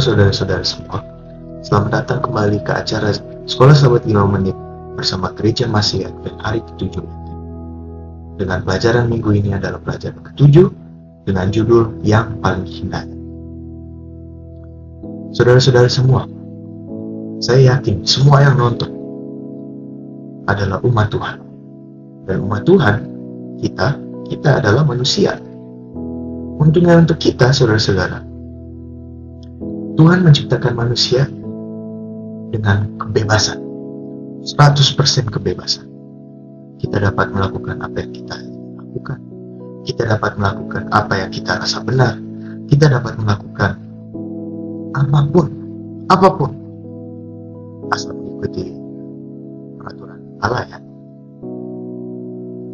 Saudara-saudara semua, selamat datang kembali ke acara Sekolah Sahabat 5 Menit bersama Gereja Masih Advent hari ke-7 Dengan pelajaran minggu ini adalah pelajaran ke-7 dengan judul Yang Paling Hina. Saudara-saudara semua, saya yakin semua yang nonton adalah umat Tuhan. Dan umat Tuhan, kita, kita adalah manusia. Untungnya untuk kita, saudara-saudara, Tuhan menciptakan manusia dengan kebebasan. 100% kebebasan. Kita dapat melakukan apa yang kita lakukan. Kita dapat melakukan apa yang kita rasa benar. Kita dapat melakukan apa pun, apa pun. Asal mengikuti peraturan Allah ya.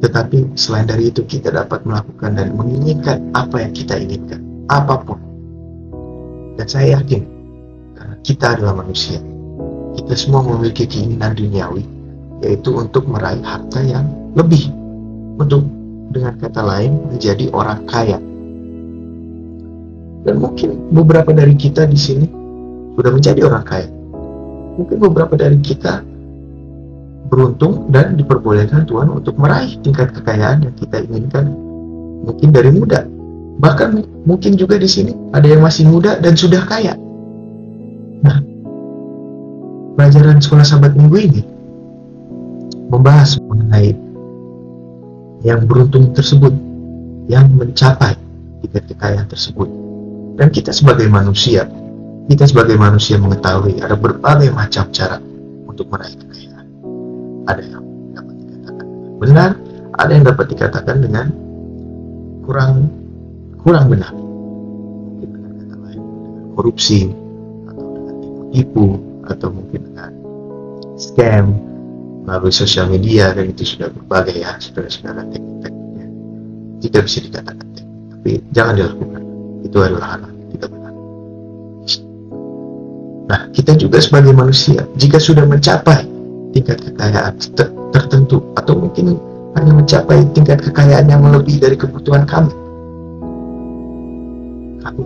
Tetapi selain dari itu kita dapat melakukan dan menginginkan apa yang kita inginkan, apa pun. Dan saya yakin, karena kita adalah manusia, kita semua memiliki keinginan duniawi, yaitu untuk meraih harta yang lebih, untuk dengan kata lain menjadi orang kaya. Dan mungkin beberapa dari kita di sini sudah menjadi orang kaya. Mungkin beberapa dari kita beruntung dan diperbolehkan Tuhan untuk meraih tingkat kekayaan yang kita inginkan mungkin dari muda bahkan mungkin juga di sini ada yang masih muda dan sudah kaya. Nah pelajaran sekolah sahabat minggu ini membahas mengenai yang beruntung tersebut yang mencapai tingkat kekayaan tersebut. Dan kita sebagai manusia kita sebagai manusia mengetahui ada berbagai macam cara untuk meraih kekayaan. Ada yang dapat dikatakan benar, ada yang dapat dikatakan dengan kurang kurang benar. Mungkin dengan kata lain dengan korupsi atau dengan tipu-tipu atau mungkin dengan scam melalui sosial media dan itu sudah berbagai ya saudara-saudara teknik-tekniknya tidak bisa dikatakan teknik tapi jangan dilakukan itu adalah hal tidak benar nah kita juga sebagai manusia jika sudah mencapai tingkat kekayaan tertentu atau mungkin hanya mencapai tingkat kekayaan yang melebihi dari kebutuhan kami. Kami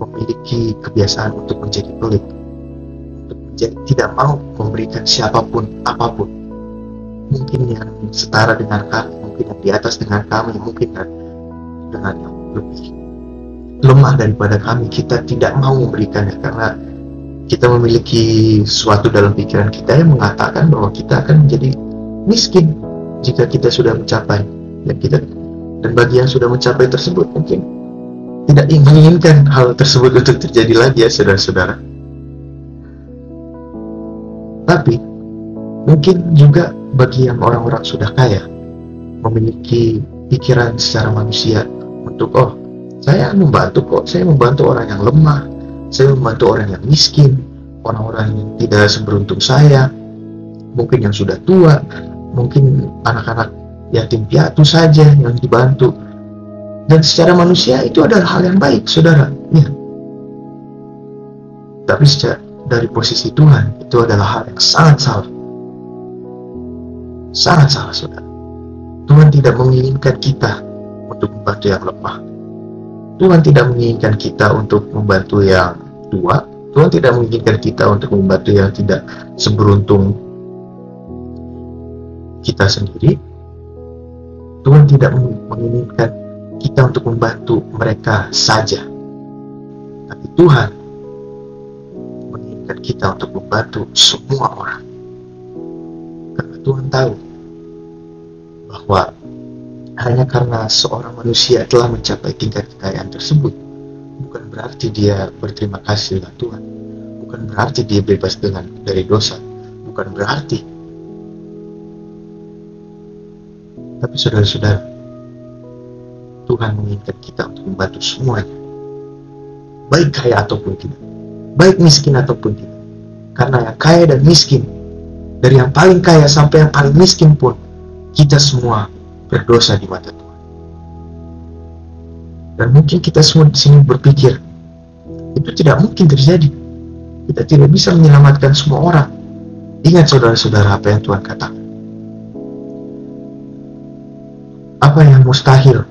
memiliki kebiasaan untuk menjadi pelit, untuk menjadi tidak mau memberikan siapa pun apa pun. Mungkin yang setara dengan kami, mungkin yang di atas dengan kami, mungkin dengan yang lebih lemah daripada kami, kita tidak mau memberikannya karena kita memiliki suatu dalam pikiran kita yang mengatakan bahwa kita akan menjadi miskin jika kita sudah mencapai dan kita dan bagi yang sudah mencapai tersebut mungkin tidak menginginkan hal tersebut untuk terjadi lagi ya saudara-saudara tapi mungkin juga bagi yang orang-orang sudah kaya memiliki pikiran secara manusia untuk oh saya membantu kok saya membantu orang yang lemah saya membantu orang yang miskin, orang-orang yang tidak seberuntung saya, mungkin yang sudah tua, mungkin anak-anak yatim piatu saja yang dibantu. Dan secara manusia itu adalah hal yang baik, saudara. Ya. Tapi secara, dari posisi Tuhan itu adalah hal yang sangat salah. Sangat salah, saudara. Tuhan tidak menginginkan kita untuk membantu yang lemah. Tuhan tidak menginginkan kita untuk membantu yang tua, Tuhan tidak menginginkan kita untuk membantu yang tidak seberuntung kita sendiri. Tuhan tidak menginginkan kita untuk membantu mereka saja. Tapi Tuhan menginginkan kita untuk membantu semua orang. Karena Tuhan tahu bahwa hanya karena seorang manusia telah mencapai tingkat kekayaan tersebut, bukan berarti dia berterima kasih dengan Tuhan bukan berarti dia bebas dengan dari dosa bukan berarti tapi saudara-saudara Tuhan menginginkan kita untuk membantu semuanya baik kaya ataupun tidak baik miskin ataupun tidak karena yang kaya dan miskin dari yang paling kaya sampai yang paling miskin pun kita semua berdosa di mata Tuhan dan mungkin kita semua di sini berpikir, itu tidak mungkin terjadi. Kita tidak bisa menyelamatkan semua orang. Ingat saudara-saudara apa yang Tuhan katakan. Apa yang mustahil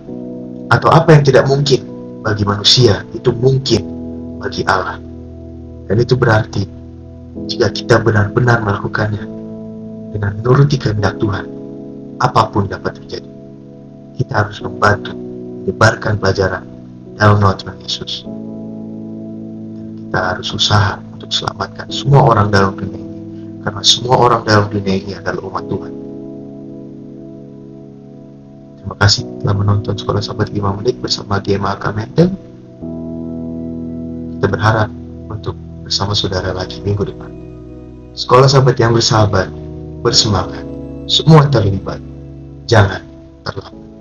atau apa yang tidak mungkin bagi manusia itu mungkin bagi Allah. Dan itu berarti jika kita benar-benar melakukannya dengan menuruti kehendak Tuhan, apa pun dapat terjadi. Kita harus membantu menyebarkan pelajaran dalam nama Tuhan Yesus. Dan kita harus usaha untuk selamatkan semua orang dalam dunia ini, karena semua orang dalam dunia ini adalah umat Tuhan. Kasih telah menonton Sekolah Sahabat 5 Menit bersama GMA Kametel. Kita berharap untuk bersama saudara lagi minggu depan. Sekolah Sahabat yang bersahabat, bersemangat, semua terlibat. Jangan terlambat.